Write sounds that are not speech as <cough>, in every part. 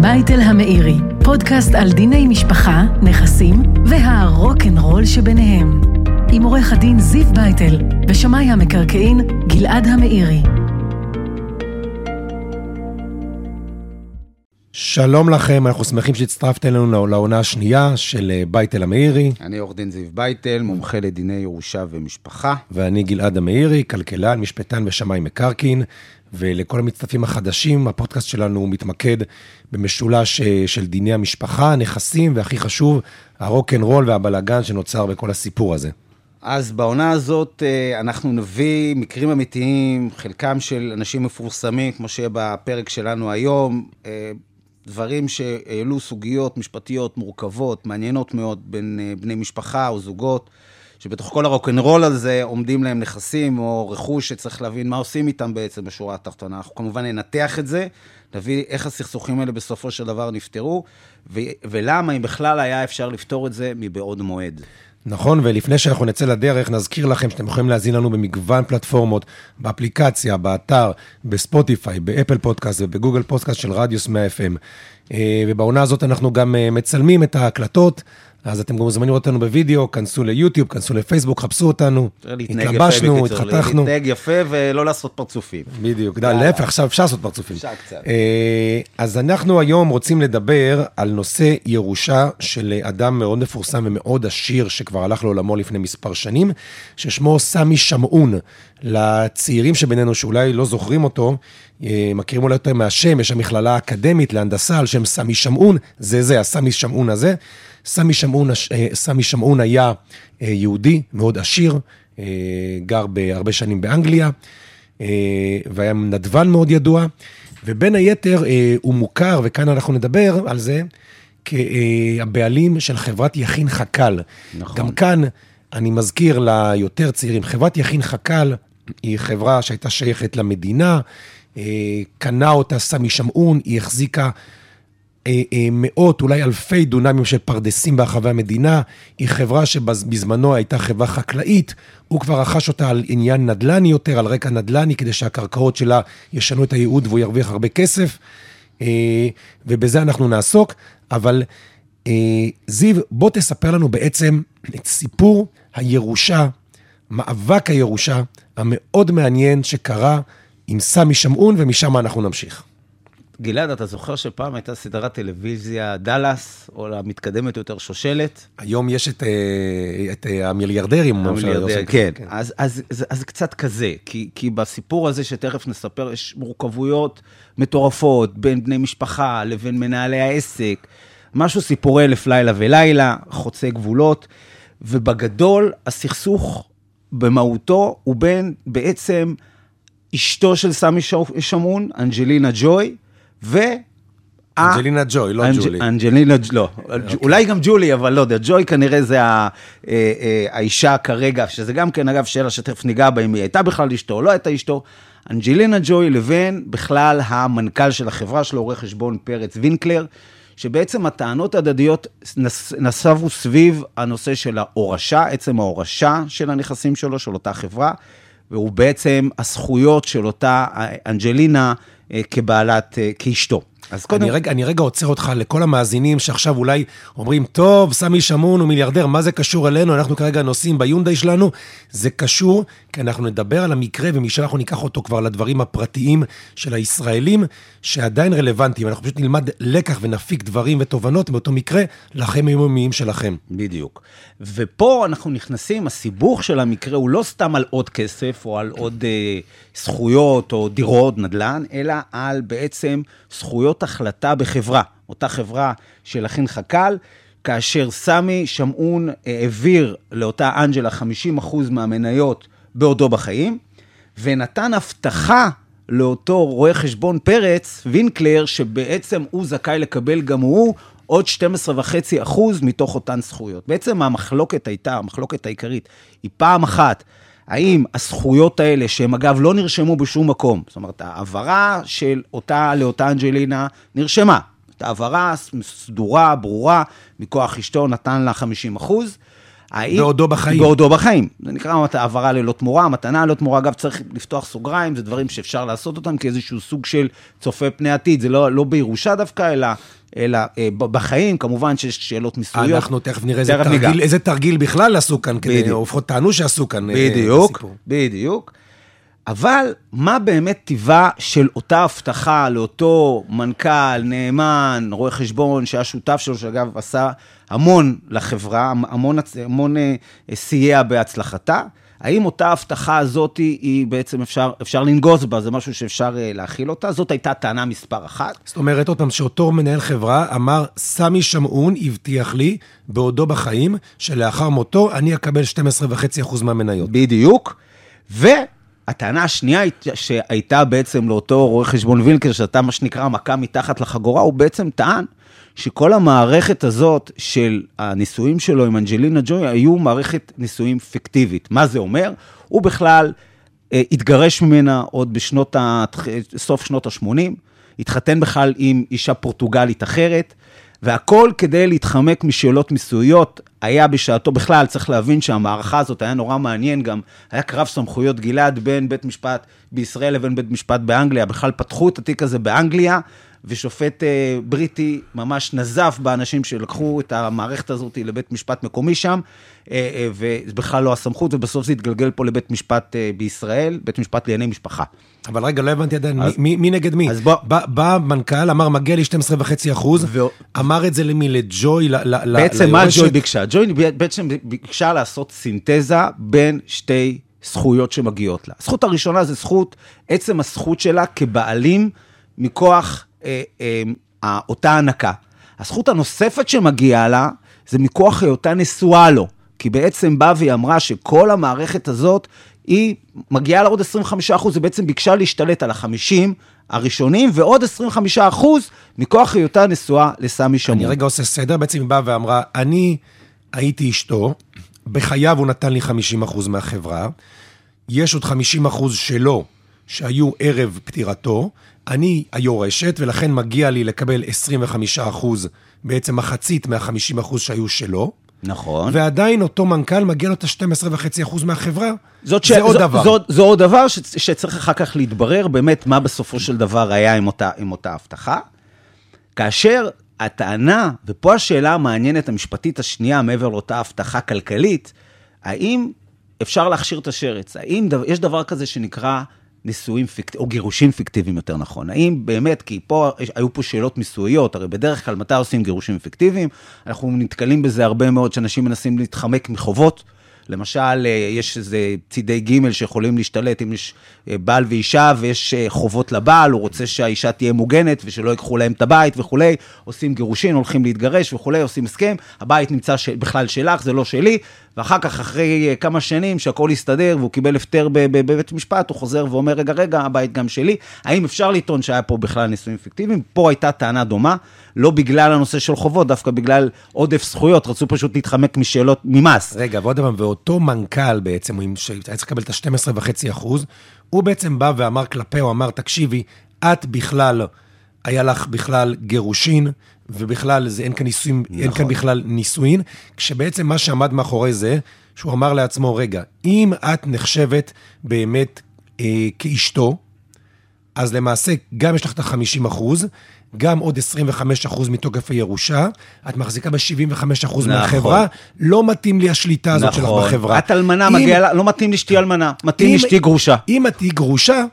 בייטל המאירי, פודקאסט על דיני משפחה, נכסים והרוקנרול שביניהם. עם עורך הדין זיו בייטל ושמאי המקרקעין גלעד המאירי. שלום לכם, אנחנו שמחים שהצטרפתם אלינו לעונה השנייה של אה, בייטל המאירי, אני עורך דין זיו בייטל, מומחה לדיני ירושה ומשפחה. ואני גלעד המאירי, כלכלן, משפטן ושמאי מקרקעין. ולכל המצטרפים החדשים, הפודקאסט שלנו מתמקד במשולש אה, של דיני המשפחה, נכסים, והכי חשוב, הרוקנרול והבלגן שנוצר בכל הסיפור הזה. אז בעונה הזאת אה, אנחנו נביא מקרים אמיתיים, חלקם של אנשים מפורסמים, כמו שיהיה בפרק שלנו היום, דברים שהעלו סוגיות משפטיות מורכבות, מעניינות מאוד בין בני משפחה או זוגות. שבתוך כל הרוקנרול הזה עומדים להם נכסים או רכוש שצריך להבין מה עושים איתם בעצם בשורה התחתונה. אנחנו כמובן ננתח את זה, נביא איך הסכסוכים האלה בסופו של דבר נפתרו, ו- ולמה, אם בכלל היה אפשר לפתור את זה מבעוד מועד. נכון, ולפני שאנחנו נצא לדרך, נזכיר לכם שאתם יכולים להזין לנו במגוון פלטפורמות, באפליקציה, באתר, בספוטיפיי, באפל פודקאסט ובגוגל פודקאסט של רדיוס 100 FM. אה, ובעונה הזאת אנחנו גם אה, מצלמים את ההקלטות. אז אתם גם מוזמנים לראות אותנו בווידאו, כנסו ליוטיוב, כנסו לפייסבוק, חפשו אותנו, התלבשנו, התחתכנו. להתנהג יפה ולא לעשות פרצופים. בדיוק, די, להפך, עכשיו אפשר לעשות פרצופים. אפשר קצת. אה, אז אנחנו היום רוצים לדבר על נושא ירושה של אדם מאוד מפורסם ומאוד עשיר, שכבר הלך לעולמו לפני מספר שנים, ששמו סמי שמעון. לצעירים שבינינו שאולי לא זוכרים אותו, אה, מכירים אולי יותר מהשם, יש המכללה האקדמית להנדסה על שם סמי שמעון, זה זה, הסמי שמעון הזה. סמי שמעון, אה, סמי שמעון היה אה, יהודי מאוד עשיר, אה, גר בהרבה שנים באנגליה, והיה נדבן מאוד ידוע, ובין היתר הוא מוכר, וכאן אנחנו נדבר על זה, כהבעלים של חברת יכין חכ"ל. נכון. גם כאן אני מזכיר ליותר צעירים, חברת יכין חכ"ל היא חברה שהייתה שייכת למדינה, קנה אותה סמי שמעון, היא החזיקה מאות, אולי אלפי דונמים של פרדסים ברחבי המדינה. היא חברה שבזמנו הייתה חברה חקלאית, הוא כבר רכש אותה על עניין נדל"ני יותר, על רקע נדל"ני, כדי שהקרקעות שלה ישנו את הייעוד והוא ירוויח הרבה כסף. אה, ובזה אנחנו נעסוק. אבל זיו, בוא תספר לנו בעצם את סיפור הירושה, מאבק הירושה המאוד מעניין שקרה עם סמי שמעון, ומשם אנחנו נמשיך. גלעד, אתה זוכר שפעם הייתה סדרת טלוויזיה דאלאס, או המתקדמת יותר שושלת? היום יש את, אה, את אה, המיליארדרים. המיליארדר, כן. כן. אז, אז, אז, אז קצת כזה, כי, כי בסיפור הזה שתכף נספר, יש מורכבויות מטורפות בין בני משפחה לבין מנהלי העסק, משהו סיפורי אלף לילה ולילה, חוצה גבולות, ובגדול, הסכסוך במהותו הוא בין בעצם אשתו של סמי שמון, אנג'לינה ג'וי, ו... אנג'לינה ג'וי, לא אנג'... ג'ולי. אנג'לינה, לא. Okay. אוקיי. אולי גם ג'ולי, אבל לא יודע. ג'וי כנראה זה ה... אה, אה, האישה כרגע, שזה גם כן, אגב, שאלה שתכף ניגע בה, אם היא הייתה בכלל אשתו או לא הייתה אשתו. אנג'לינה ג'וי לבין בכלל המנכ"ל של החברה שלו, עורך חשבון פרץ וינקלר, שבעצם הטענות ההדדיות נסבו סביב הנושא של ההורשה, עצם ההורשה של הנכסים שלו, של אותה חברה, והוא בעצם הזכויות של אותה אנג'לינה אה, כבעלת, אה, כאשתו. אז קודם... אני רגע, אני רגע עוצר אותך לכל המאזינים שעכשיו אולי אומרים, טוב, סמי שמון הוא מיליארדר, מה זה קשור אלינו? אנחנו כרגע נוסעים ביונדאי שלנו. זה קשור, כי אנחנו נדבר על המקרה, ומשם אנחנו ניקח אותו כבר לדברים הפרטיים של הישראלים, שעדיין רלוונטיים. אנחנו פשוט נלמד לקח ונפיק דברים ותובנות מאותו מקרה לחיים היומיים שלכם. בדיוק. ופה אנחנו נכנסים, הסיבוך של המקרה הוא לא סתם על עוד כסף, או על עוד אה, זכויות, או דירות, נדל"ן, אלא על בעצם זכויות החלטה בחברה, אותה חברה של אחין חכ"ל, כאשר סמי שמעון אה, העביר לאותה אנג'לה 50% מהמניות בעודו בחיים, ונתן הבטחה לאותו רואה חשבון פרץ, וינקלר, שבעצם הוא זכאי לקבל גם הוא עוד 12.5 אחוז מתוך אותן זכויות. בעצם המחלוקת הייתה, המחלוקת העיקרית, היא פעם אחת, האם הזכויות האלה, שהן אגב לא נרשמו בשום מקום, זאת אומרת, ההעברה של אותה לאותה אנג'לינה נרשמה. העברה סדורה, ברורה, מכוח אשתו נתן לה 50 אחוז. האם... בעודו בחיים. בעודו בחיים. זה נקרא העברה ללא תמורה, מתנה ללא תמורה. אגב, צריך לפתוח סוגריים, זה דברים שאפשר לעשות אותם כאיזשהו סוג של צופה פני עתיד. זה לא, לא בירושה דווקא, אלא, אלא אה, בחיים, כמובן שיש שאלות מיסויות. אנחנו תכף נראה איזה תרגיל, איזה תרגיל בכלל עשו כאן, כדי, או לפחות טענו שעשו כאן אה, בדיוק, בסיפור. בדיוק. אבל מה באמת טיבה של אותה הבטחה לאותו מנכ"ל, נאמן, רואה חשבון, שהיה שותף שלו, שאגב עשה המון לחברה, המון, המון אה, סייע בהצלחתה? האם אותה הבטחה הזאת היא בעצם אפשר, אפשר לנגוס בה, זה משהו שאפשר אה, להכיל אותה? זאת הייתה טענה מספר אחת. זאת אומרת, עוד פעם, שאותו מנהל חברה אמר, סמי שמעון הבטיח לי, בעודו בחיים, שלאחר מותו אני אקבל 12.5% מהמניות. בדיוק. ו... הטענה השנייה שהייתה בעצם לאותו רואה חשבון וילקר, שאתה מה שנקרא מכה מתחת לחגורה, הוא בעצם טען שכל המערכת הזאת של הנישואים שלו עם אנג'לינה ג'וי היו מערכת נישואים פיקטיבית. מה זה אומר? הוא בכלל אה, התגרש ממנה עוד בשנות ה... סוף שנות ה-80, התחתן בכלל עם אישה פורטוגלית אחרת, והכל כדי להתחמק משאלות מיסויות. היה בשעתו, בכלל, צריך להבין שהמערכה הזאת היה נורא מעניין גם, היה קרב סמכויות גלעד בין בית משפט בישראל לבין בית משפט באנגליה. בכלל פתחו את התיק הזה באנגליה, ושופט אה, בריטי ממש נזף באנשים שלקחו את המערכת הזאת לבית משפט מקומי שם, אה, אה, ובכלל לא הסמכות, ובסוף זה התגלגל פה לבית משפט בישראל, בית משפט לענייני משפחה. אבל רגע, לא הבנתי עדיין, אז, מי, מי נגד מי? בוא... בא, בא מנכ"ל, אמר, מגיע לי 12.5 אחוז, ו... אמר את זה למי? לג'וי? ל, ל, בעצם מה ג'וי ביקשה? ג'וי בעצם ביקשה לעשות סינתזה בין שתי זכויות שמגיעות לה. הזכות הראשונה זה זכות, עצם הזכות שלה כבעלים מכוח אה, אה, אותה הנקה. הזכות הנוספת שמגיעה לה, זה מכוח היותה נשואה לו. כי בעצם באה והיא אמרה שכל המערכת הזאת, היא מגיעה לעוד 25 אחוז, היא בעצם ביקשה להשתלט על ה-50 הראשונים, ועוד 25 אחוז מכוח היותה נשואה לסמי שמון. אני רגע עושה סדר, בעצם היא באה ואמרה, אני הייתי אשתו, בחייו הוא נתן לי 50 אחוז מהחברה, יש עוד 50 אחוז שלו, שהיו ערב פטירתו, אני היורשת, ולכן מגיע לי לקבל 25 אחוז, בעצם מחצית מה-50 אחוז שהיו שלו. נכון. ועדיין אותו מנכ"ל מגיע לו את ה-12.5% אחוז מהחברה. זאת ש... זה עוד דבר. זאת, זה עוד דבר ש... שצריך אחר כך להתברר באמת מה בסופו של דבר היה עם אותה, עם אותה הבטחה. כאשר הטענה, ופה השאלה המעניינת המשפטית השנייה, מעבר לאותה הבטחה כלכלית, האם אפשר להכשיר את השרץ? האם דבר, יש דבר כזה שנקרא נישואים פיקטיביים, או גירושים פיקטיביים יותר נכון. האם באמת, כי פה היו פה שאלות מיסויות, הרי בדרך כלל מתי עושים גירושים פיקטיביים? אנחנו נתקלים בזה הרבה מאוד, שאנשים מנסים להתחמק מחובות. למשל, אה, יש איזה צידי ג' שיכולים להשתלט, אם יש אה, בעל ואישה ויש אה, חובות לבעל, הוא רוצה שהאישה תהיה מוגנת ושלא ייקחו להם את הבית וכולי, עושים גירושין, הולכים להתגרש וכולי, עושים הסכם, הבית נמצא ש... בכלל שלך, זה לא שלי, ואחר כך, אחרי כמה שנים שהכל הסתדר והוא קיבל הפטר בבית משפט, הוא חוזר ואומר, רגע, רגע, הבית גם שלי. האם אפשר לטעון שהיה פה בכלל נישואים פיקטיביים? פה הייתה טענה דומה, לא בגלל הנושא של חובות, דווקא בגלל עודף זכויות, רצו פשוט להתחמק משאלות ממס. רגע, ועוד דבר, ואותו מנכ"ל בעצם, שהיה צריך לקבל את ה-12.5 אחוז, הוא בעצם בא ואמר כלפיה, הוא אמר, תקשיבי, את בכלל, היה לך בכלל גירושין, ובכלל זה, אין כאן נישואין, נכון. אין כאן נכון. בכלל נישואין, כשבעצם מה שעמד מאחורי זה, שהוא אמר לעצמו, רגע, אם את נחשבת באמת אה, כאשתו, אז למעשה גם יש לך את ה-50 אחוז, גם עוד 25 אחוז מתוקף הירושה, את מחזיקה ב-75 אחוז נכון. מהחברה, לא מתאים לי השליטה הזאת נכון. שלך בחברה. את אלמנה, מגיע, לא מתאים לי שתהיי אלמנה, מתאים לי שתהיי גרושה. אם את תהיי גרושה,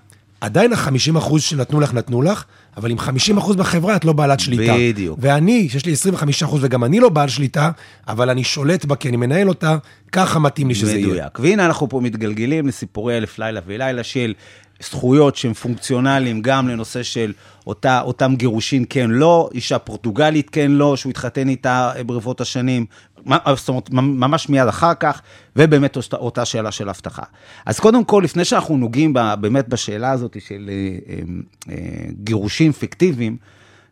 עדיין ה-50 אחוז שנתנו לך, נתנו לך, אבל עם 50 אחוז בחברה את לא בעלת שליטה. בדיוק. ואני, שיש לי 25 אחוז וגם אני לא בעל שליטה, אבל אני שולט בה כי אני מנהל אותה, ככה מתאים לי שזה מדויק. יהיה. מדויק. והנה אנחנו פה מתגלגלים לסיפורי אלף לילה ולילה של זכויות שהם פונקציונליים גם לנושא של אותה, אותם גירושין כן לא, אישה פורטוגלית כן לא, שהוא התחתן איתה ברבות השנים, זאת אומרת, ממש מיד אחר כך, ובאמת אותה, שאלה של אבטחה. אז קודם כל, לפני שאנחנו נוגעים באמת בשאלה הזאת של אה, אה, גירושין פיקטיביים,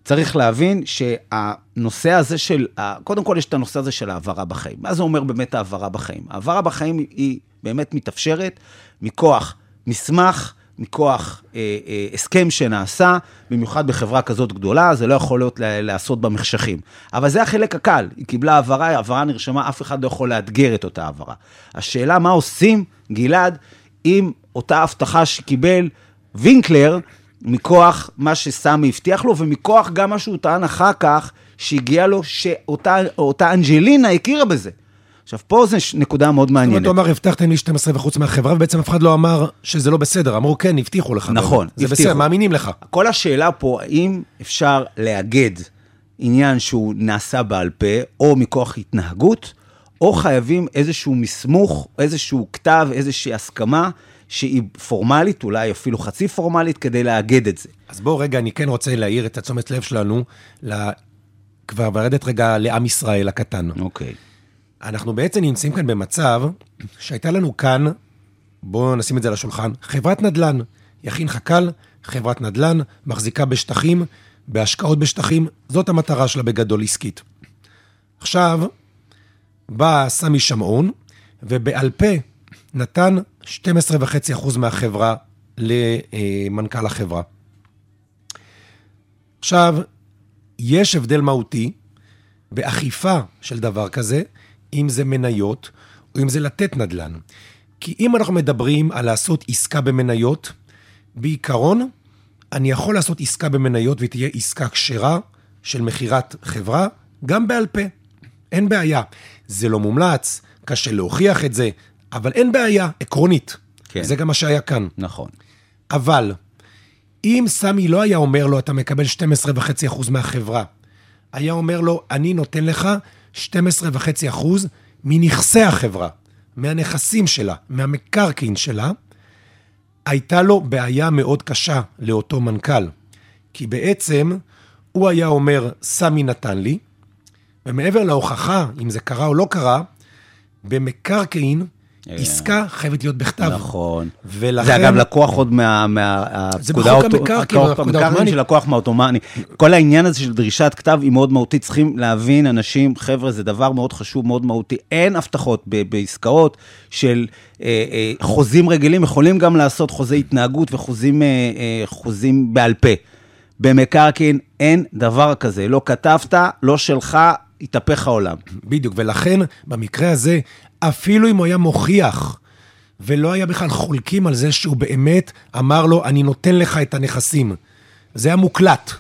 צריך להבין שהנושא הזה של, קודם כל יש את הנושא הזה של העברה בחיים. מה זה אומר באמת העברה בחיים? העברה בחיים היא באמת מתאפשרת מכוח מסמך, מכוח אה, אה, הסכם שנעשה, במיוחד בחברה כזאת גדולה, זה לא יכול להיות להיעשות במחשכים. אבל זה החלק הקל, היא קיבלה העברה, העברה נרשמה, אף אחד לא יכול לאתגר את אותה העברה. השאלה מה עושים, גלעד, עם אותה הבטחה שקיבל וינקלר, מכוח מה שסמי הבטיח לו, ומכוח גם מה שהוא טען אחר כך, שהגיע לו, שאותה אנג'לינה הכירה בזה. עכשיו, פה זו נקודה מאוד מעניינת. זאת אומרת, הוא אמר, הבטחתם לי 12 וחוץ מהחברה, ובעצם אף אחד לא אמר שזה לא בסדר. אמרו, כן, הבטיחו לך. נכון, זה בסדר, מאמינים לך. כל השאלה פה, האם אפשר לאגד עניין שהוא נעשה בעל פה, או מכוח התנהגות, או חייבים איזשהו מסמוך, איזשהו כתב, איזושהי הסכמה, שהיא פורמלית, אולי אפילו חצי פורמלית, כדי לאגד את זה. אז בואו רגע, אני כן רוצה להעיר את התשומת לב שלנו, כבר לרדת רגע לעם ישראל הקטן. אוקיי. Okay. אנחנו בעצם נמצאים כאן במצב שהייתה לנו כאן, בואו נשים את זה על השולחן, חברת נדל"ן. יכין חכ"ל, חברת נדל"ן, מחזיקה בשטחים, בהשקעות בשטחים, זאת המטרה שלה בגדול עסקית. עכשיו, בא סמי שמעון, ובעל פה נתן 12.5% מהחברה למנכ"ל החברה. עכשיו, יש הבדל מהותי באכיפה של דבר כזה, אם זה מניות או אם זה לתת נדל"ן. כי אם אנחנו מדברים על לעשות עסקה במניות, בעיקרון, אני יכול לעשות עסקה במניות והיא תהיה עסקה כשרה של מכירת חברה, גם בעל פה. אין בעיה. זה לא מומלץ, קשה להוכיח את זה, אבל אין בעיה, עקרונית. כן. זה גם מה שהיה כאן. נכון. אבל, אם סמי לא היה אומר לו, אתה מקבל 12.5% מהחברה, היה אומר לו, אני נותן לך 12.5% מנכסי החברה, מהנכסים שלה, מהמקרקעין שלה, הייתה לו בעיה מאוד קשה לאותו מנכ"ל. כי בעצם הוא היה אומר, סמי נתן לי, ומעבר להוכחה, אם זה קרה או לא קרה, במקרקעין. עסקה חייבת להיות בכתב. נכון. ולכן... זה אגב לקוח עוד מהפקודה העות'מאנית. של לקוח מהעות'מאני. כל העניין הזה של דרישת כתב היא מאוד מהותית. צריכים להבין, אנשים, חבר'ה, זה דבר מאוד חשוב, מאוד מהותי. אין הבטחות בעסקאות של אה, אה, חוזים רגילים, יכולים גם לעשות חוזי התנהגות וחוזים בעל פה. במקרקעין אין דבר כזה. לא כתבת, לא שלך, התהפך העולם. בדיוק, ולכן במקרה הזה, אפילו אם הוא היה מוכיח, ולא היה בכלל חולקים על זה שהוא באמת אמר לו, אני נותן לך את הנכסים. זה היה מוקלט.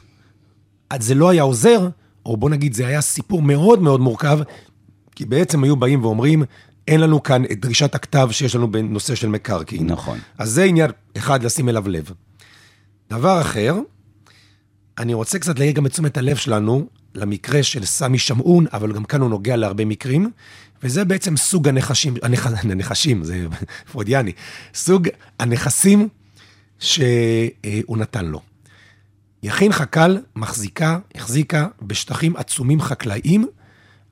אז זה לא היה עוזר, או בוא נגיד, זה היה סיפור מאוד מאוד מורכב, כי בעצם היו באים ואומרים, אין לנו כאן את דרישת הכתב שיש לנו בנושא של מקרקעין. נכון. אז זה עניין אחד לשים אליו לב. דבר אחר, אני רוצה קצת להעיר גם את תשומת הלב שלנו למקרה של סמי שמעון, אבל גם כאן הוא נוגע להרבה מקרים, וזה בעצם סוג הנחשים, הנכ... הנחשים, זה <laughs> פרוידיאני, סוג הנכסים שהוא נתן לו. יכין חכ"ל מחזיקה, החזיקה בשטחים עצומים חקלאיים,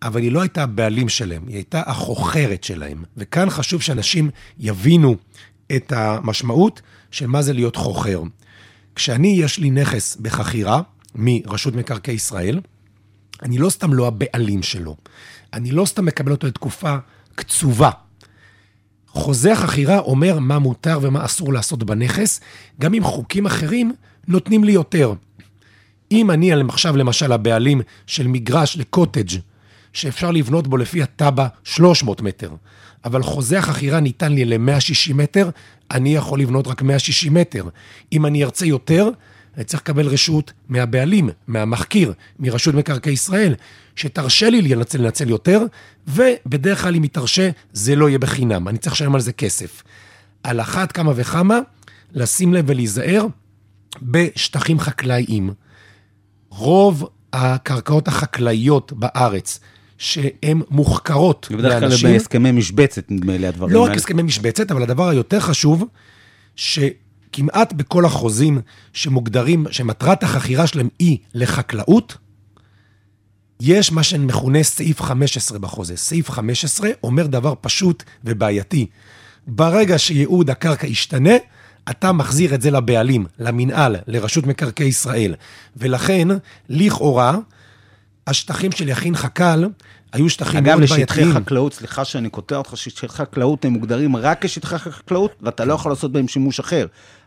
אבל היא לא הייתה הבעלים שלהם, היא הייתה החוכרת שלהם. וכאן חשוב שאנשים יבינו את המשמעות של מה זה להיות חוכר. כשאני, יש לי נכס בחכירה מרשות מקרקעי ישראל, אני לא סתם לא הבעלים שלו, אני לא סתם מקבל אותו לתקופה קצובה. חוזה החכירה אומר מה מותר ומה אסור לעשות בנכס, גם אם חוקים אחרים נותנים לי יותר. אם אני עכשיו למשל הבעלים של מגרש לקוטג' שאפשר לבנות בו לפי התב"ע 300 מטר, אבל חוזה החכירה ניתן לי ל-160 מטר, אני יכול לבנות רק 160 מטר. אם אני ארצה יותר, צריך לקבל רשות מהבעלים, מהמחכיר, מרשות מקרקעי ישראל, שתרשה לי לנצל, לנצל יותר, ובדרך כלל אם היא תרשה, זה לא יהיה בחינם, אני צריך לשלם על זה כסף. על אחת כמה וכמה, לשים לב ולהיזהר בשטחים חקלאיים. רוב הקרקעות החקלאיות בארץ, שהן מוחכרות לאנשים... בדרך כלל בהסכמי משבצת, נדמה לי, הדברים האלה. לא רק הסכמי משבצת, אבל הדבר היותר חשוב, ש... כמעט בכל החוזים שמוגדרים, שמטרת החכירה שלהם היא לחקלאות, יש מה שמכונה סעיף 15 בחוזה. סעיף 15 אומר דבר פשוט ובעייתי. ברגע שייעוד הקרקע ישתנה, אתה מחזיר את זה לבעלים, למינהל, לרשות מקרקעי ישראל. ולכן, לכאורה, השטחים של יכין חכ"ל היו שטחים אגב, מאוד לשטחי בעייתיים. חקלאות, סליחה שאני קוטע אותך, שטחי חקלאות הם מוגדרים רק כשטחי חקלאות, ואתה לא יכול לעשות בהם שימוש אחר.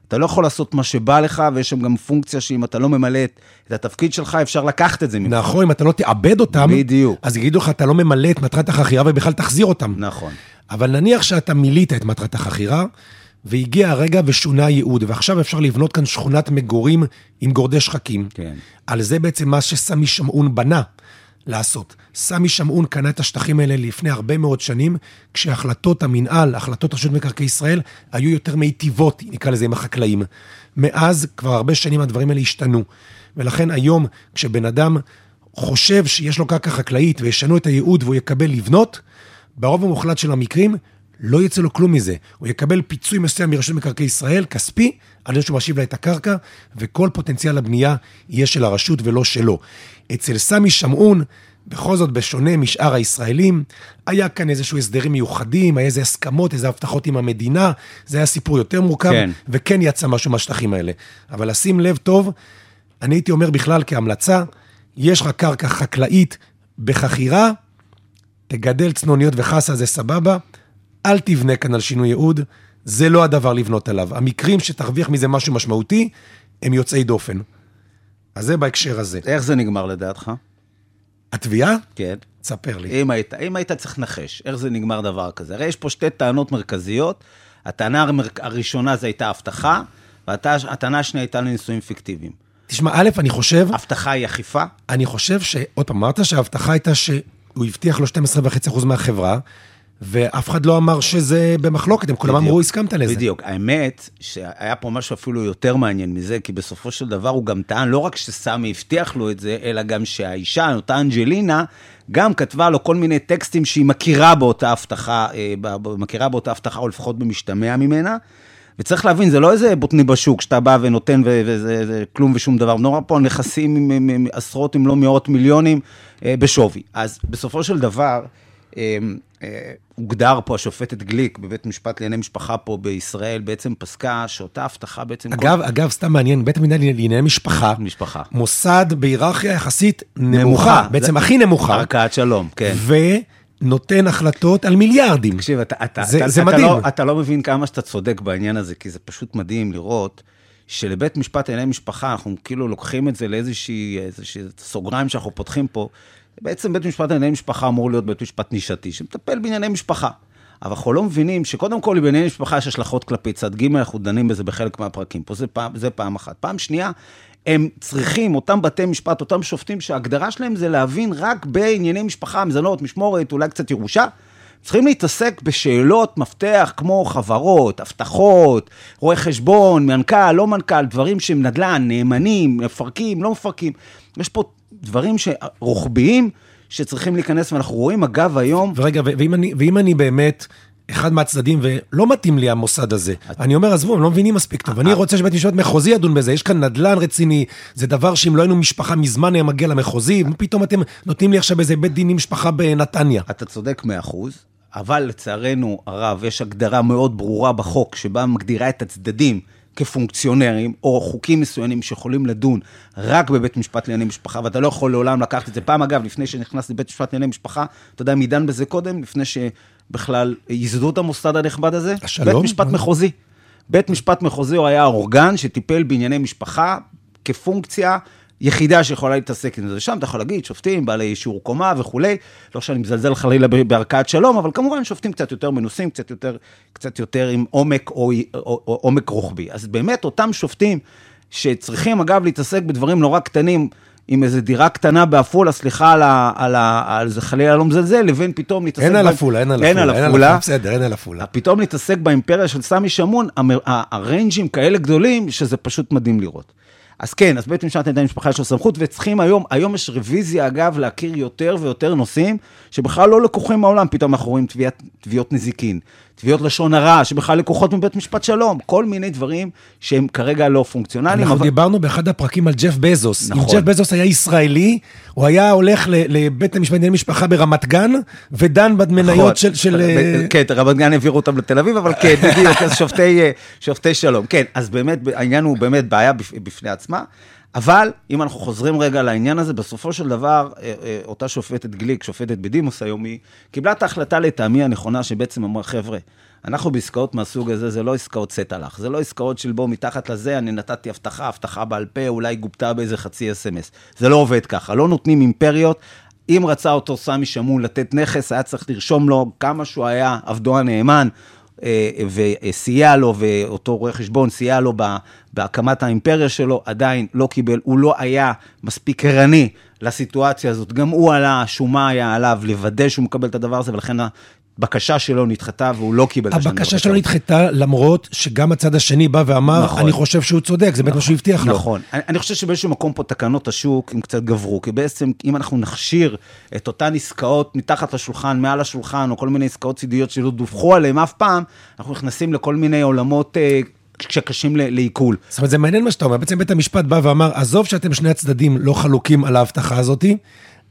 אתה לא יכול לעשות מה שבא לך, ויש שם גם פונקציה שאם אתה לא ממלא את התפקיד שלך, אפשר לקחת את זה ממך. נכון, אם אתה לא תאבד אותם, בדיוק. אז יגידו לך, אתה לא ממלא את מטרת החכירה ובכלל תחזיר אותם. נכון. אבל נניח שאתה מילאת את מטרת החכירה, והגיע הרגע ושונה הייעוד, ועכשיו אפשר לבנות כאן שכונת מגורים עם גורדי שחקים. כן. על זה בעצם מה שסמי שמעון בנה לעשות. סמי שמעון קנה את השטחים האלה לפני הרבה מאוד שנים, כשהחלטות המינהל, החלטות רשות מקרקעי ישראל, היו יותר מיטיבות, נקרא לזה, עם החקלאים. מאז, כבר הרבה שנים הדברים האלה השתנו. ולכן היום, כשבן אדם חושב שיש לו קרקע חקלאית וישנו את הייעוד והוא יקבל לבנות, ברוב המוחלט של המקרים, לא יצא לו כלום מזה. הוא יקבל פיצוי מסוים מרשות מקרקעי ישראל, כספי, על זה שהוא משיב לה את הקרקע, וכל פוטנציאל הבנייה יהיה של הרשות ולא שלו. אצל סמי שמעון, בכל זאת, בשונה משאר הישראלים, היה כאן איזשהו הסדרים מיוחדים, היה איזה הסכמות, איזה הבטחות עם המדינה, זה היה סיפור יותר מורכב, כן. וכן יצא משהו מהשטחים האלה. אבל לשים לב טוב, אני הייתי אומר בכלל כהמלצה, יש לך קרקע חקלאית בחכירה, תגדל צנוניות וחסה זה סבבה, אל תבנה כאן על שינוי ייעוד, זה לא הדבר לבנות עליו. המקרים שתרוויח מזה משהו משמעותי, הם יוצאי דופן. אז זה בהקשר הזה. איך זה נגמר לדעתך? התביעה? כן. תספר לי. אם היית, אם היית צריך לנחש, איך זה נגמר דבר כזה? הרי יש פה שתי טענות מרכזיות. הטענה הראשונה זה הייתה הבטחה, והטענה השנייה הייתה לנישואים פיקטיביים. תשמע, א', אני חושב, הבטחה היא אכיפה, אני חושב ש... עוד פעם, אמרת שההבטחה הייתה שהוא הבטיח לו 12.5% מהחברה, ואף אחד לא אמר שזה במחלוקת, הם כולם. אמרו, הסכמת לזה. בדיוק. האמת שהיה פה משהו אפילו יותר מעניין מזה, כי בסופו של דבר הוא גם טען לא רק שסמי הבטיח לו את זה, אלא גם שהאישה, אותה אנג'לינה, גם כתבה לו כל מיני טקסטים שהיא מכירה באותה הבטחה, אה, מכירה באותה הבטחה, או לפחות במשתמע ממנה. וצריך להבין, זה לא איזה בוטני בשוק שאתה בא ונותן וזה זה כלום ושום דבר. נורא פה נכסים עם, עם, עם עשרות אם לא מאות מיליונים אה, בשווי. אז בסופו של דבר, אה, הוגדר פה השופטת גליק בבית משפט לענייני משפחה פה בישראל, בעצם פסקה שאותה הבטחה בעצם... אגב, אגב, סתם מעניין, בית המדינה לענייני משפחה, כל... משפחה. מוסד בהיררכיה יחסית נמוכה, נמוכה. בעצם זה- הכי נמוכה, ערכאת שלום, כן. ונותן החלטות על מיליארדים. תקשיב, אתה, אתה, זה- אתה, זה אתה, מדהים. לא, אתה לא מבין כמה שאתה צודק בעניין הזה, כי זה פשוט מדהים לראות שלבית משפט לענייני משפחה, אנחנו כאילו לוקחים את זה לאיזושהי איזושהי סוגריים שאנחנו פותחים פה. בעצם בית משפט לענייני משפחה אמור להיות בית משפט נישתי, שמטפל בענייני משפחה. אבל אנחנו לא מבינים שקודם כל בענייני משפחה יש השלכות כלפי צד ג', אנחנו דנים בזה בחלק מהפרקים. פה זה פעם, זה פעם אחת. פעם שנייה, הם צריכים, אותם בתי משפט, אותם שופטים, שההגדרה שלהם זה להבין רק בענייני משפחה, מזונות, משמורת, אולי קצת ירושה. צריכים להתעסק בשאלות מפתח כמו חברות, הבטחות, רואה חשבון, מנכ"ל, לא מנכ"ל, דברים שהם נדל"ן, נאמנים, מפרקים, לא מפרקים. יש פה דברים רוחביים שצריכים להיכנס, ואנחנו רואים, אגב, היום... ורגע, ואם אני, ואם אני באמת אחד מהצדדים ולא מתאים לי המוסד הזה, אני אומר, עזבו, הם לא מבינים מספיק טוב, אני רוצה שבית משפט מחוזי ידון בזה, יש כאן נדל"ן רציני, זה דבר שאם לא היינו משפחה מזמן היה מגיע למחוזי, מה פתאום אתם נותנים לי עכשיו איזה בית דין עם משפחה בנתניה? אתה צודק מאה אחוז, אבל לצערנו הרב, יש הגדרה מאוד ברורה בחוק, שבה מגדירה את הצדדים כפונקציונרים, או חוקים מסוימים שיכולים לדון רק בבית משפט לענייני משפחה, ואתה לא יכול לעולם לקחת את זה. פעם, אגב, לפני שנכנס לבית משפט לענייני משפחה, אתה יודע מי דן בזה קודם? לפני שבכלל ייסדו את המוסד הנכבד הזה? השלום? בית משפט מחוזי. בית משפט מחוזי הוא היה האורגן שטיפל בענייני משפחה כפונקציה יחידה שיכולה להתעסק עם זה. שם אתה יכול להגיד, שופטים, בעלי אישור קומה וכולי, לא שאני מזלזל חלילה בערכאת שלום, אבל כמובן שופטים קצת יותר מנוסים, קצת יותר, קצת יותר עם עומק או, או, או עומק רוחבי. אז באמת אותם שופטים שצריכים אגב להתעסק בדברים נורא קטנים, עם איזו דירה קטנה בעפולה, סליחה על, ה, על, ה, על זה חלילה לא מזלזל, לבין פתאום להתעסק... אין על עפולה, אין על אין על עפולה, עפולה. בסדר, אין על עפולה. פתאום להתעסק באימפריה של סמי שמון, הריינג'ים כאלה גדולים, שזה פשוט מדהים לראות. אז כן, אז בית משפט לענייני משפחה יש לו סמכות, וצריכים היום, היום יש רוויזיה, אגב, להכיר יותר ויותר נושאים, שבכלל לא לקוחים מהעולם, פתאום אנחנו רואים תביעות נזיקין, תביעות לשון הרע, שבכלל לקוחות מבית משפט שלום, כל מיני דברים שהם כרגע לא פונקציונליים. אנחנו אבל... דיברנו באחד הפרקים על ג'ף בזוס. נכון. אם ג'ף בזוס היה ישראלי, הוא היה הולך לבית המשפט לענייני משפחה ברמת גן, ודן במניות נכון. של... של אה, כן, רמת גן העבירו אותם לתל אביב, אבל כן, בדיוק, אז שופטי, אה, שופטי שלום. כן, אז באמת, העניין הוא באמת בעיה בפ- בפני עצמה. אבל אם אנחנו חוזרים רגע לעניין הזה, בסופו של דבר, אה, אה, אותה שופטת גליק, שופטת בדימוס היום, היא קיבלה את ההחלטה לטעמי הנכונה, שבעצם אמרה, חבר'ה, אנחנו בעסקאות מהסוג הזה, זה לא עסקאות לך, זה לא עסקאות של בוא מתחת לזה, אני נתתי הבטחה, הבטחה בעל פה, אולי גובתה באיזה חצי אס.אם.אס. זה לא עובד ככה, לא נותנים אימפריות. אם רצה אותו סמי שמון לתת נכס, היה צריך לרשום לו כמה שהוא היה עבדו הנאמן, וסייע לו, ואותו רואה חשבון סייע לו בהקמת האימפריה שלו, עדיין לא קיבל, הוא לא היה מספיק ערני לסיטואציה הזאת. גם הוא עלה, השומה היה עליו לוודא שהוא מקבל את הדבר הזה, ולכן הבקשה שלו נדחתה והוא לא קיבל את השניים הבקשה. שלו נדחתה, למרות שגם הצד השני בא ואמר, נכון. אני חושב שהוא צודק, זה באמת מה שהוא הבטיח לו. נכון. אני, אני חושב שבאיזשהו מקום פה תקנות השוק הם קצת גברו, כי בעצם אם אנחנו נכשיר את אותן עסקאות מתחת לשולחן, מעל השולחן, או כל מיני עסקאות צידיות שלא דווחו עליהן אף פעם, אנחנו נכנסים לכל מיני עולמות אה, שקשים לעיכול. זאת אומרת, זה מעניין מה שאתה אומר. בעצם בית המשפט בא ואמר, עזוב שאתם שני הצדדים לא חלוקים על ההבטחה הזאתי,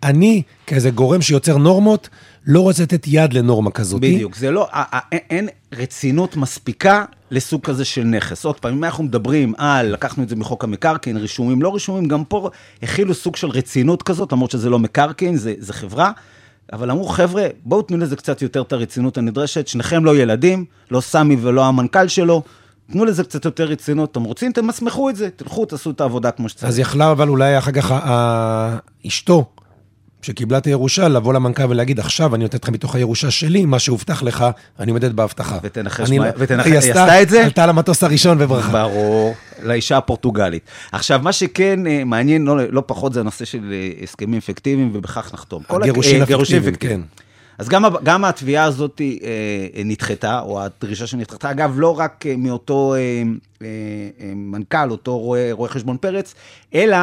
אני, כאיזה גורם שיוצר נורמות, לא רוצה לתת יד לנורמה כזאת. בדיוק, זה לא, אין- רצינות מספיקה לסוג כזה של נכס. עוד פעם, אם אנחנו מדברים על, לקחנו את זה מחוק המקרקעין, רישומים, לא רישומים, גם פה הכילו סוג של רצינות כזאת, למרות שזה לא מקרקעין, זה, זה חברה. אבל אמרו, חבר'ה, בואו תנו לזה קצת יותר את הרצינות הנדרשת, שניכם לא ילדים, לא סמי ולא המנכ"ל שלו, תנו לזה קצת יותר רצינות, אתם רוצים, תמסמכו את זה, תלכו, תעשו את העבודה כמו שצריך. אז יכלה אבל אולי אחר כך אשתו, שקיבלה את הירושה, לבוא למנכ"ל ולהגיד, עכשיו אני נותנת לך מתוך הירושה שלי, מה שהובטח לך, אני עומדת בהבטחה. ותנחש מה- ותנחש- היא עשתה את זה? עלתה למטוס הראשון וברחה. ברור, לאישה הפורטוגלית. עכשיו, מה שכן אה, מעניין לא, לא פחות זה הנושא של אה, הסכמים פיקטיביים, ובכך נחתום. אה, גירושין הפיקטיביים, כן. אז גם, גם התביעה הזאת אה, נדחתה, או הדרישה שנדחתה, אגב, לא רק מאותו אה, אה, מנכ"ל, אותו רואה, רואה חשבון פרץ, אלא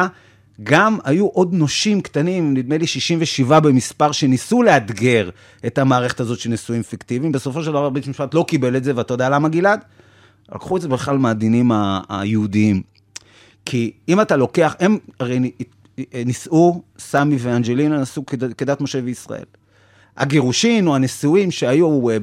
גם היו עוד נושים קטנים, נדמה לי 67 במספר, שניסו לאתגר את המערכת הזאת של נישואים פיקטיביים. בסופו של דבר בית המשפט לא קיבל את זה, ואתה יודע למה, גלעד? לקחו את זה בכלל מהדינים היהודיים. כי אם אתה לוקח, הם הרי נישאו, סמי ואנג'לינה נישאו כד- כדת משה וישראל. הגירושין או הנישואים שהיו אה,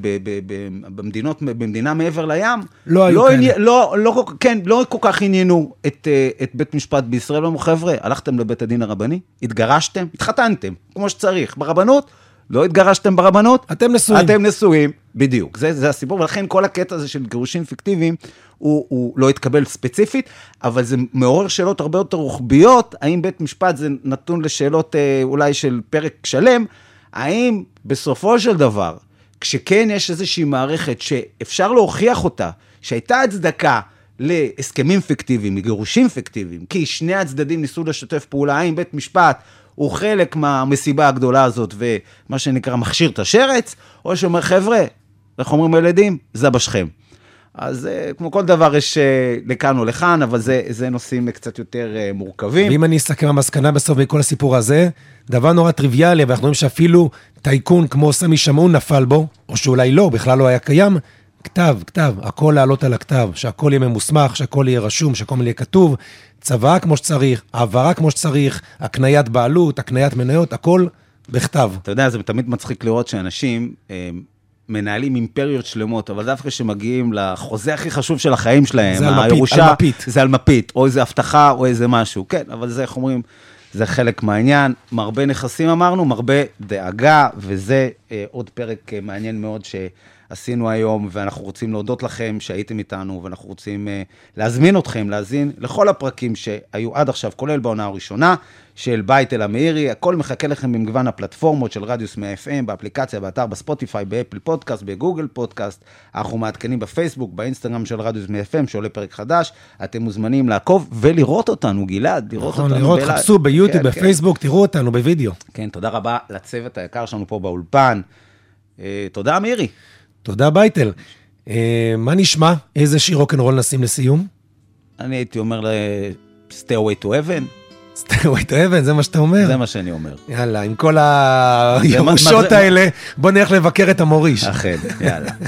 במדינות, במדינה מעבר לים, לא היו לא, כאלה. עני- לא, לא, כן, לא כל כך עניינו את, אה, את בית משפט בישראל, אמרו, חבר'ה, הלכתם לבית הדין הרבני, התגרשתם, התחתנתם, כמו שצריך. ברבנות, לא התגרשתם ברבנות, אתם נשואים. אתם נשואים, בדיוק, זה, זה הסיפור, ולכן כל הקטע הזה של גירושים פיקטיביים, הוא, הוא לא התקבל ספציפית, אבל זה מעורר שאלות הרבה יותר רוחביות, האם בית משפט זה נתון לשאלות אה, אולי של פרק שלם, האם בסופו של דבר, כשכן יש איזושהי מערכת שאפשר להוכיח אותה, שהייתה הצדקה להסכמים פיקטיביים, לגירושים פיקטיביים, כי שני הצדדים ניסו לשתף פעולה, האם בית משפט הוא חלק מהמסיבה הגדולה הזאת ומה שנקרא מכשיר את השרץ, או שאומר, חבר'ה, איך אומרים הילדים? זה בשכם. אז אה, כמו כל דבר יש אה, לכאן או לכאן, אבל זה, זה נושאים קצת יותר אה, מורכבים. ואם אני אסכם המסקנה בסוף מכל הסיפור הזה, דבר נורא טריוויאלי, ואנחנו רואים שאפילו טייקון כמו סמי שמעון נפל בו, או שאולי לא, בכלל לא היה קיים, כתב, כתב, הכל לעלות על הכתב, שהכל יהיה ממוסמך, שהכל יהיה רשום, שהכל יהיה כתוב, צוואה כמו שצריך, העברה כמו שצריך, הקניית בעלות, הקניית מניות, הכל בכתב. אתה יודע, זה תמיד מצחיק לראות שאנשים מנהלים אימפריות שלמות, אבל דווקא כשמגיעים לחוזה הכי חשוב של החיים שלהם, זה הירושה, על מפית. זה על מפית, או איזה הבטחה, או איזה משהו. כן, אבל זה, איך אומרים, זה חלק מהעניין. מרבה נכסים אמרנו, מרבה דאגה, וזה אה, עוד פרק אה, מעניין מאוד שעשינו היום, ואנחנו רוצים להודות לכם שהייתם איתנו, ואנחנו רוצים אה, להזמין אתכם להאזין לכל הפרקים שהיו עד עכשיו, כולל בעונה הראשונה של בית אל המאירי. הכל מחכה לכם במגוון הפלטפורמות של רדיוס 100 FM, באפליקציה, באתר, בספוטיפיי, באפל פודקאסט, בגוגל פודקאסט. אנחנו מעדכנים בפייסבוק, באינסטגרם של רדיוס 100 FM, שעולה פרק חדש. אתם מוזמנים לעקוב ולראות אותנו, גלעד, לראות נכון, אותנו. לראות, בלייב. חפשו ביוטיוב, כן, כן. בפייסבוק, תראו אותנו בווידאו. כן, תודה רבה לצוות היקר שלנו פה באולפן. אה, תודה, מירי. תודה, בייטל. אה, מה נשמע? איזה שיר רוקנרול נשים לסיום? אני הייתי אומר ל... Stairway to Heaven, Stairway to Heaven, זה מה שאתה אומר? זה מה שאני אומר. יאללה, עם כל הירושות האלה, בוא נלך לבקר את המוריש. אכן, יאללה. <laughs>